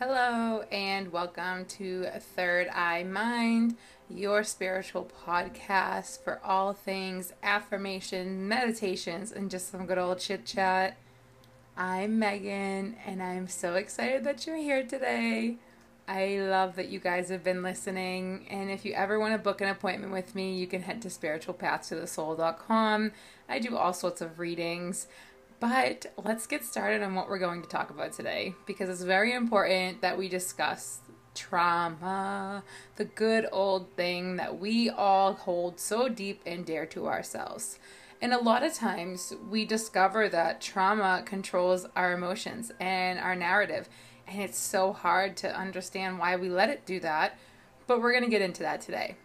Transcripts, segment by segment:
Hello, and welcome to Third Eye Mind, your spiritual podcast for all things affirmation, meditations, and just some good old chit chat. I'm Megan, and I'm so excited that you're here today. I love that you guys have been listening, and if you ever want to book an appointment with me, you can head to spiritualpathtothesoul.com. I do all sorts of readings. But let's get started on what we're going to talk about today because it's very important that we discuss trauma, the good old thing that we all hold so deep and dear to ourselves. And a lot of times we discover that trauma controls our emotions and our narrative. And it's so hard to understand why we let it do that. But we're going to get into that today.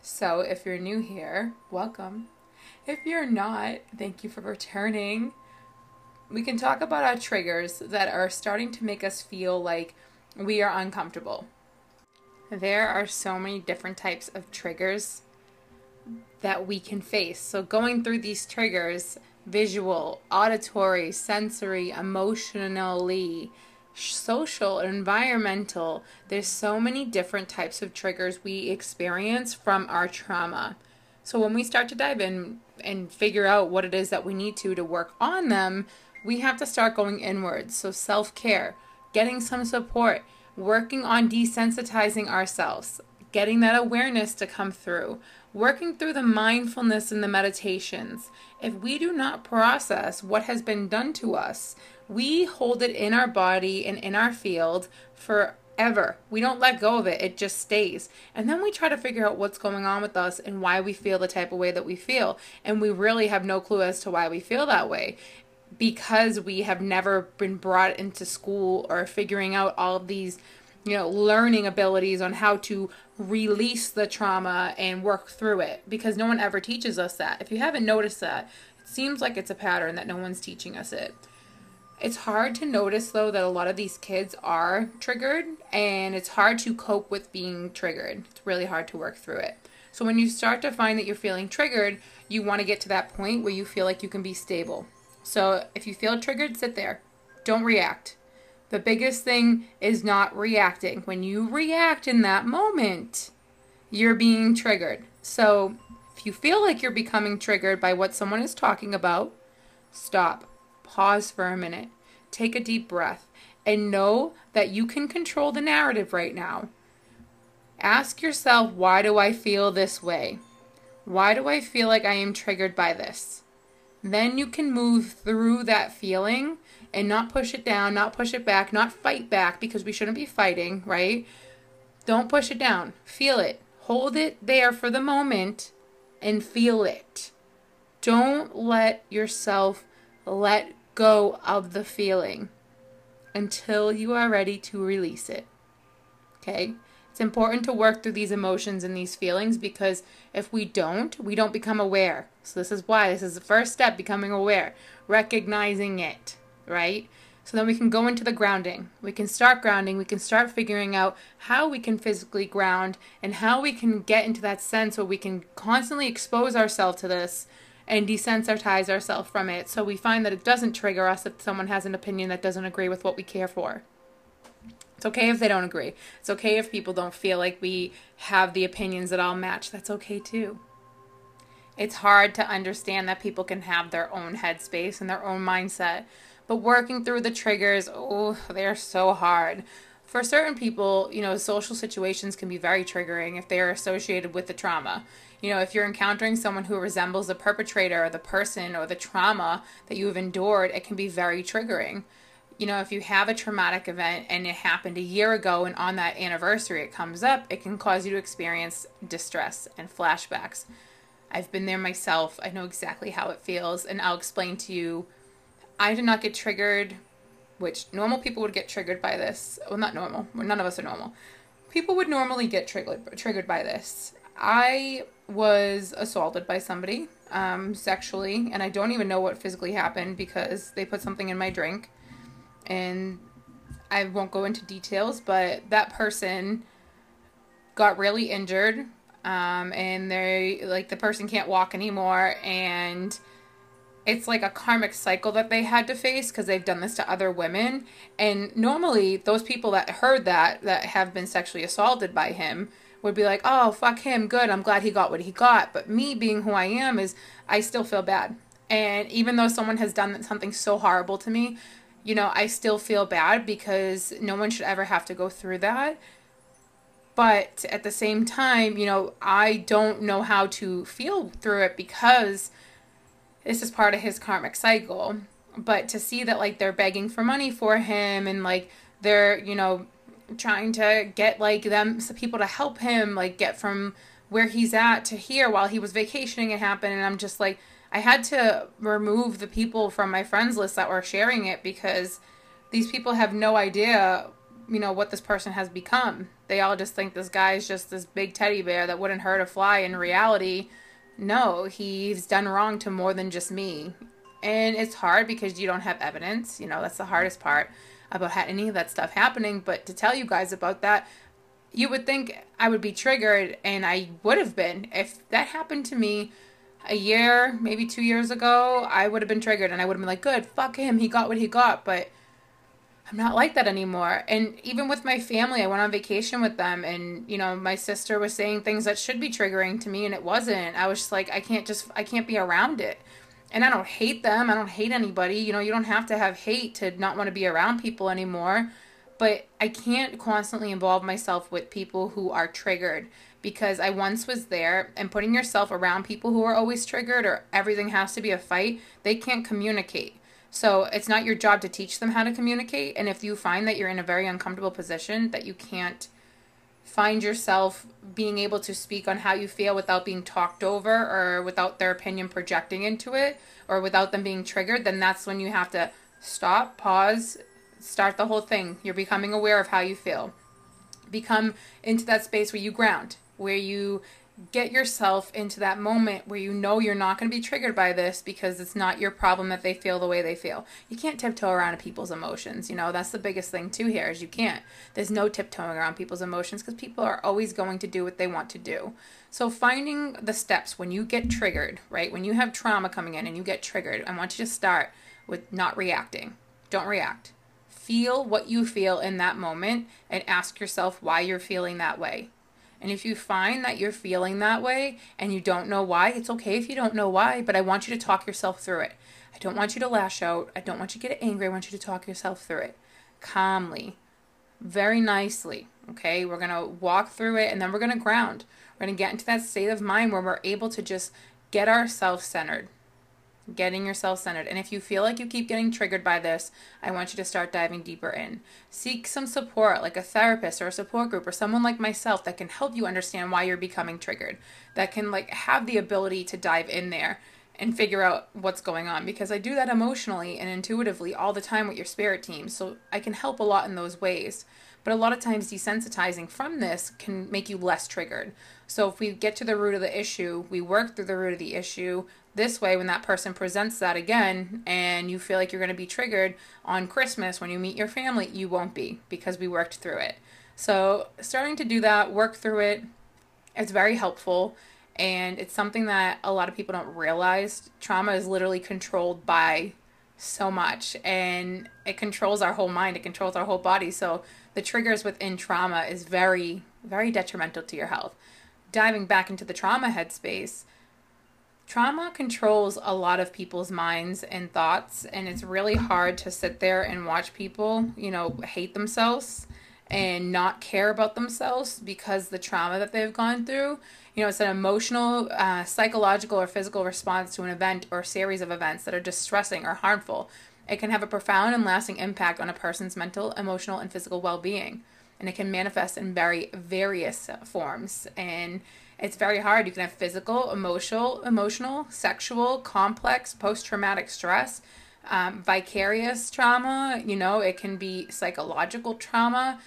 So if you're new here, welcome. If you're not, thank you for returning. We can talk about our triggers that are starting to make us feel like we are uncomfortable. There are so many different types of triggers that we can face. So, going through these triggers visual, auditory, sensory, emotionally, social, environmental there's so many different types of triggers we experience from our trauma. So when we start to dive in and figure out what it is that we need to to work on them, we have to start going inwards. So self-care, getting some support, working on desensitizing ourselves, getting that awareness to come through, working through the mindfulness and the meditations. If we do not process what has been done to us, we hold it in our body and in our field for ever. We don't let go of it, it just stays. And then we try to figure out what's going on with us and why we feel the type of way that we feel. And we really have no clue as to why we feel that way because we have never been brought into school or figuring out all of these you know learning abilities on how to release the trauma and work through it because no one ever teaches us that if you haven't noticed that it seems like it's a pattern that no one's teaching us it it's hard to notice though that a lot of these kids are triggered and it's hard to cope with being triggered. It's really hard to work through it. So when you start to find that you're feeling triggered, you want to get to that point where you feel like you can be stable. So if you feel triggered, sit there. Don't react. The biggest thing is not reacting. When you react in that moment, you're being triggered. So if you feel like you're becoming triggered by what someone is talking about, stop pause for a minute, take a deep breath, and know that you can control the narrative right now. Ask yourself, why do I feel this way? Why do I feel like I am triggered by this? Then you can move through that feeling and not push it down, not push it back, not fight back because we shouldn't be fighting, right? Don't push it down. Feel it. Hold it there for the moment and feel it. Don't let yourself let go of the feeling until you are ready to release it. Okay? It's important to work through these emotions and these feelings because if we don't, we don't become aware. So, this is why this is the first step becoming aware, recognizing it, right? So then we can go into the grounding. We can start grounding. We can start figuring out how we can physically ground and how we can get into that sense where we can constantly expose ourselves to this and desensitize ourselves from it so we find that it doesn't trigger us if someone has an opinion that doesn't agree with what we care for. It's okay if they don't agree. It's okay if people don't feel like we have the opinions that all match. That's okay too. It's hard to understand that people can have their own headspace and their own mindset, but working through the triggers, oh, they're so hard for certain people, you know, social situations can be very triggering if they are associated with the trauma. You know, if you're encountering someone who resembles the perpetrator or the person or the trauma that you have endured, it can be very triggering. You know, if you have a traumatic event and it happened a year ago and on that anniversary it comes up, it can cause you to experience distress and flashbacks. I've been there myself. I know exactly how it feels, and I'll explain to you. I did not get triggered which normal people would get triggered by this. Well, not normal. None of us are normal. People would normally get triggered triggered by this. I was assaulted by somebody um, sexually, and I don't even know what physically happened because they put something in my drink, and I won't go into details. But that person got really injured, um, and they like the person can't walk anymore, and it's like a karmic cycle that they had to face because they've done this to other women. And normally, those people that heard that, that have been sexually assaulted by him, would be like, oh, fuck him, good, I'm glad he got what he got. But me being who I am is, I still feel bad. And even though someone has done something so horrible to me, you know, I still feel bad because no one should ever have to go through that. But at the same time, you know, I don't know how to feel through it because this is part of his karmic cycle. But to see that, like, they're begging for money for him and, like, they're, you know, trying to get, like, them, some people to help him, like, get from where he's at to here while he was vacationing, it happened. And I'm just like, I had to remove the people from my friends list that were sharing it because these people have no idea, you know, what this person has become. They all just think this guy is just this big teddy bear that wouldn't hurt a fly. In reality, no, he's done wrong to more than just me. And it's hard because you don't have evidence. You know, that's the hardest part about any of that stuff happening. But to tell you guys about that, you would think I would be triggered, and I would have been. If that happened to me, a year, maybe two years ago, I would have been triggered and I would have been like, good, fuck him, he got what he got. But I'm not like that anymore. And even with my family, I went on vacation with them and, you know, my sister was saying things that should be triggering to me and it wasn't. I was just like, I can't just, I can't be around it. And I don't hate them. I don't hate anybody. You know, you don't have to have hate to not want to be around people anymore. But I can't constantly involve myself with people who are triggered because I once was there and putting yourself around people who are always triggered or everything has to be a fight, they can't communicate. So it's not your job to teach them how to communicate. And if you find that you're in a very uncomfortable position, that you can't find yourself being able to speak on how you feel without being talked over or without their opinion projecting into it or without them being triggered, then that's when you have to stop, pause, start the whole thing. You're becoming aware of how you feel. Become into that space where you ground where you get yourself into that moment where you know you're not going to be triggered by this because it's not your problem that they feel the way they feel. You can't tiptoe around people's emotions. You know, that's the biggest thing too here is you can't. There's no tiptoeing around people's emotions because people are always going to do what they want to do. So finding the steps when you get triggered, right? When you have trauma coming in and you get triggered, I want you to start with not reacting. Don't react. Feel what you feel in that moment and ask yourself why you're feeling that way. And if you find that you're feeling that way and you don't know why, it's okay if you don't know why, but I want you to talk yourself through it. I don't want you to lash out. I don't want you to get angry. I want you to talk yourself through it calmly, very nicely. Okay, we're going to walk through it and then we're going to ground. We're going to get into that state of mind where we're able to just get ourselves centered getting yourself centered. And if you feel like you keep getting triggered by this, I want you to start diving deeper in. Seek some support, like a therapist or a support group or someone like myself that can help you understand why you're becoming triggered, that can like have the ability to dive in there and figure out what's going on because I do that emotionally and intuitively all the time with your spirit team. So I can help a lot in those ways. But a lot of times, desensitizing from this can make you less triggered. So, if we get to the root of the issue, we work through the root of the issue. This way, when that person presents that again and you feel like you're going to be triggered on Christmas when you meet your family, you won't be because we worked through it. So, starting to do that, work through it, it's very helpful. And it's something that a lot of people don't realize. Trauma is literally controlled by so much and it controls our whole mind, it controls our whole body. So, the triggers within trauma is very, very detrimental to your health. Diving back into the trauma headspace, trauma controls a lot of people's minds and thoughts, and it's really hard to sit there and watch people, you know, hate themselves and not care about themselves because the trauma that they've gone through. You know, it's an emotional, uh, psychological, or physical response to an event or series of events that are distressing or harmful it can have a profound and lasting impact on a person's mental, emotional, and physical well being. And it can manifest in very various forms. And it's very hard. You can have physical, emotional, emotional, sexual, complex, post traumatic stress, um, vicarious trauma. You know, it can be psychological trauma.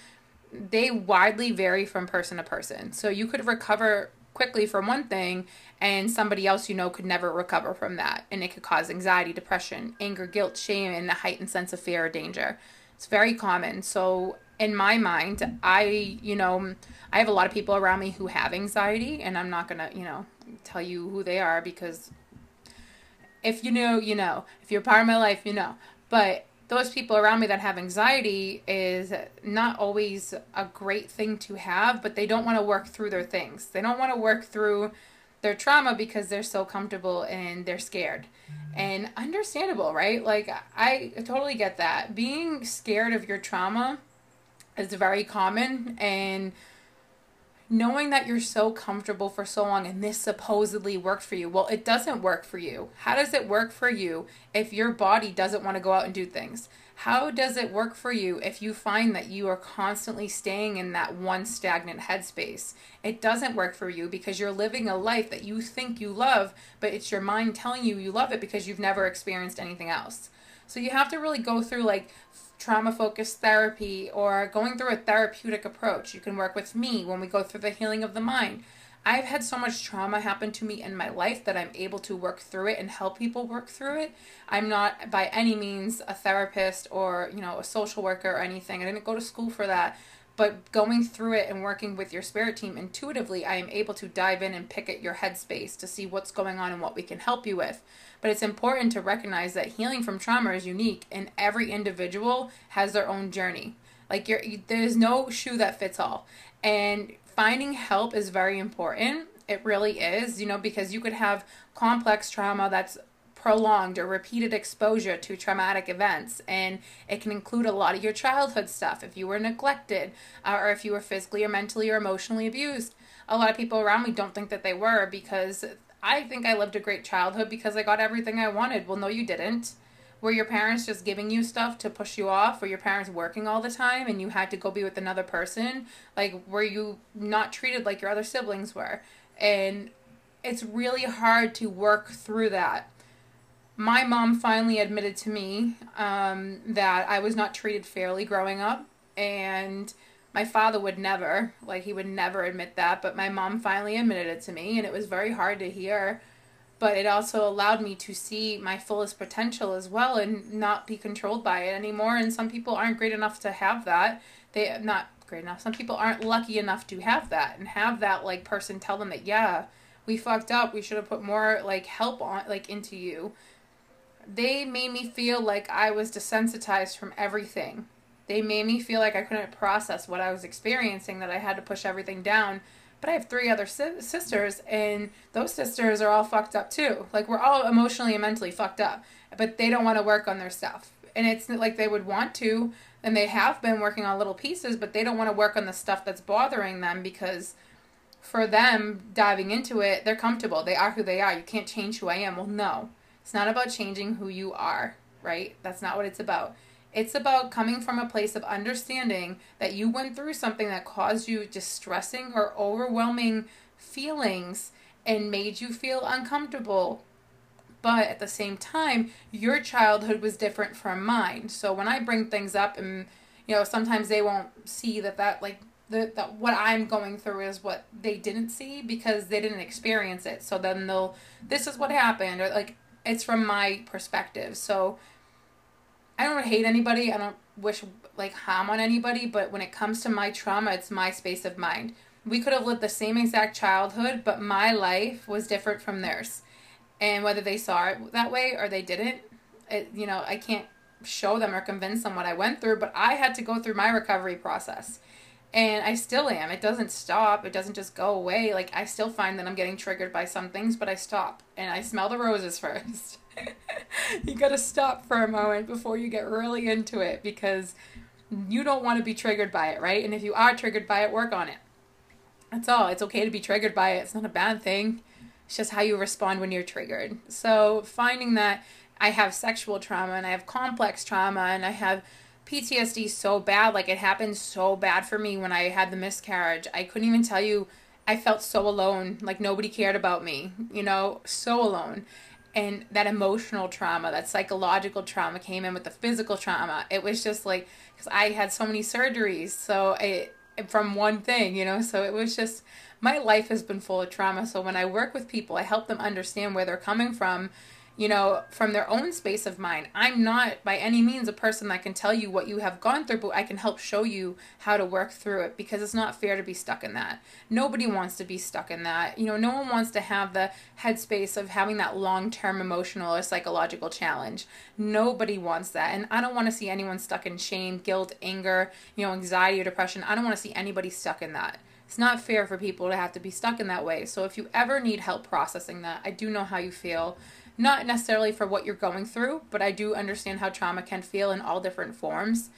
They widely vary from person to person. So you could recover quickly from one thing and somebody else you know could never recover from that and it could cause anxiety depression anger guilt shame and a heightened sense of fear or danger it's very common so in my mind i you know i have a lot of people around me who have anxiety and i'm not to you know tell you who they are because if you know, you know. If you're part of my life, you know. But those people around me that have anxiety is not always a great thing to have, but they don't want to work through their things. They don't want to work through their trauma because they're so comfortable and they're scared. Mm-hmm. And understandable, right? Like, I totally get that. Being scared of your trauma is very common. And knowing that you're so comfortable for so long and this supposedly worked for you. Well, it doesn't work for you. How does it work for you if your body doesn't want to go out and do things? How does it work for you if you find that you are constantly staying in that one stagnant headspace? It doesn't work for you because you're living a life that you think you love, but it's your mind telling you you love it because you've never experienced anything else. So you have to really go through like trauma focused therapy or going through a therapeutic approach. You can work with me when we go through the healing of the mind. I've had so much trauma happen to me in my life that I'm able to work through it and help people work through it. I'm not by any means a therapist or, you know, a social worker or anything. I didn't go to school for that. But going through it and working with your spirit team intuitively, I am able to dive in and pick at your headspace to see what's going on and what we can help you with. But it's important to recognize that healing from trauma is unique and every individual has their own journey. Like you're, there's no shoe that fits all. And finding help is very important. It really is, you know, because you could have complex trauma that's prolonged or repeated exposure to traumatic events. And it can include a lot of your childhood stuff if you were neglected uh, or if you were physically or mentally or emotionally abused. A lot of people around me don't think that they were because I think I lived a great childhood because I got everything I wanted. Well, no, you didn't. Were your parents just giving you stuff to push you off? Were your parents working all the time and you had to go be with another person? Like, were you not treated like your other siblings were? And it's really hard to work through that. My mom finally admitted to me um, that I was not treated fairly growing up. And my father would never, like, he would never admit that, but my mom finally admitted it to me, and it was very hard to hear. But it also allowed me to see my fullest potential as well and not be controlled by it anymore. And some people aren't great enough to have that. They not great enough. Some people aren't lucky enough to have that and have that like person tell them that yeah, we fucked up. We should have put more like help on like into you. They made me feel like I was desensitized from everything they made me feel like I couldn't process what I was experiencing, that I had to push everything down. But I have three other si- sisters, and those sisters are all fucked up too. Like, we're all emotionally and mentally fucked up, but they don't want to work on their stuff. And it's like they would want to, and they have been working on little pieces, but they don't want to work on the stuff that's bothering them because for them diving into it, they're comfortable. They are who they are. You can't change who I am. Well, no. It's not about changing who you are, right? That's not what it's about. It's about coming from a place of understanding that you went through something that caused you distressing or overwhelming feelings and made you feel uncomfortable. But at the same time, your childhood was different from mine. So when I bring things up and you know, sometimes they won't see that that like the, that what I'm going through is what they didn't see because they didn't experience it. So then they'll this is what happened or like it's from my perspective. So I don't hate anybody. I don't wish like harm on anybody, but when it comes to my trauma, it's my space of mind. We could have lived the same exact childhood, but my life was different from theirs. And whether they saw it that way or they didn't, it, you know, I can't show them or convince them what I went through, but I had to go through my recovery process. And I still am. It doesn't stop. It doesn't just go away. Like I still find that I'm getting triggered by some things, but I stop and I smell the roses first. you got to stop for a moment before you get really into it because you don't want to be triggered by it, right? And if you are triggered by it, work on it. That's all. It's okay to be triggered by it. It's not a bad thing. It's just how you respond when you're triggered. So, finding that I have sexual trauma and I have complex trauma and I have PTSD so bad, like it happened so bad for me when I had the miscarriage. I couldn't even tell you. I felt so alone, like nobody cared about me, you know, so alone and that emotional trauma, that psychological trauma came in with the physical trauma. It was just like because I had so many surgeries, so it from one thing, you know. So it was just my life has been full of trauma. So when I work with people, I help them understand where they're coming from. You know, from their own space of mind. I'm not by any means a person that can tell you what you have gone through, but I can help show you how to work through it because it's not fair to be stuck in that. Nobody wants to be stuck in that. You know, no one wants to have the headspace of having that long term emotional or psychological challenge. Nobody wants that. And I don't want to see anyone stuck in shame, guilt, anger, you know, anxiety or depression. I don't want to see anybody stuck in that. It's not fair for people to have to be stuck in that way. So if you ever need help processing that, I do know how you feel not necessarily for what you're going through, but I do understand how trauma can feel in all different forms.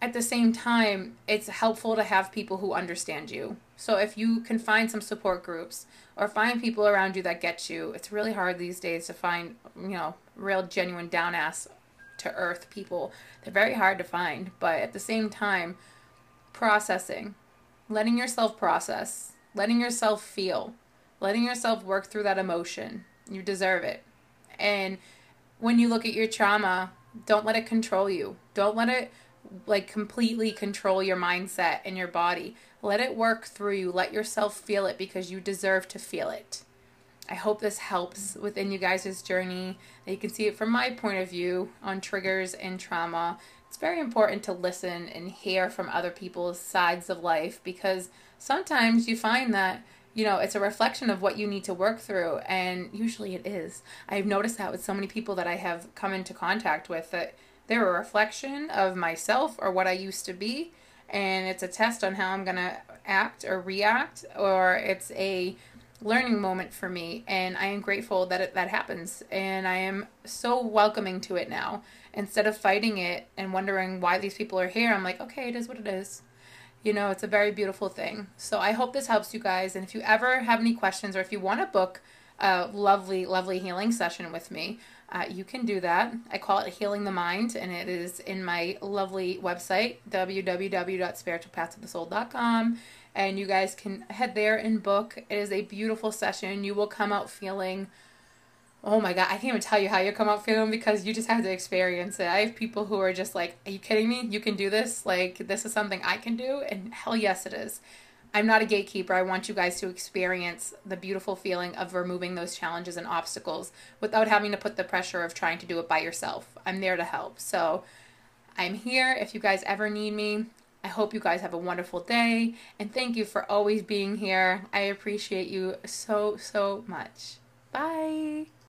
At the same time, it's helpful to have people who understand you. So if you can find some support groups or find people around you that get you, it's really hard these days to find, you know, real genuine down ass to earth people. They're very hard to find, but at the same time, processing, letting yourself process, letting yourself feel, letting yourself work through that emotion, you deserve it. And when you look at your trauma, don't let it control you. Don't let it like completely control your mindset and your body. Let it work through you. Let yourself feel it because you deserve to feel it. I hope this helps within you guys' journey. You can see it from my point of view on triggers and trauma. It's very important to listen and hear from other people's sides of life because sometimes you find that you know, it's a reflection of what you need to work through. And usually it is. I've noticed that with so many people that I have come into contact with that they're a reflection of myself or what I used to be. And it's a test on how I'm going to act or react, or it's a learning moment for me. And I am grateful that it, that happens. And I am so welcoming to it now. Instead of fighting it and wondering why these people are here, I'm like, okay, it is what it is you know, it's a very beautiful thing. So I hope this helps you guys. And if you ever have any questions or if you want to book a lovely, lovely healing session with me, uh, you can do that. I call it Healing the Mind, and it is in my lovely website, www.spiritualpathsofthesoul.com. And you guys can head there and book. It is a beautiful session. You will come out feeling oh my god, I can't even tell you how you come out feeling because you just have to experience it. I have people who are just like, are you kidding me? You can do this? Like, this is something I can do? And hell yes, it is. I'm not a gatekeeper. I want you guys to experience the beautiful feeling of removing those challenges and obstacles without having to put the pressure of trying to do it by yourself. I'm there to help. So I'm here if you guys ever need me. I hope you guys have a wonderful day and thank you for always being here. I appreciate you so, so much. Bye.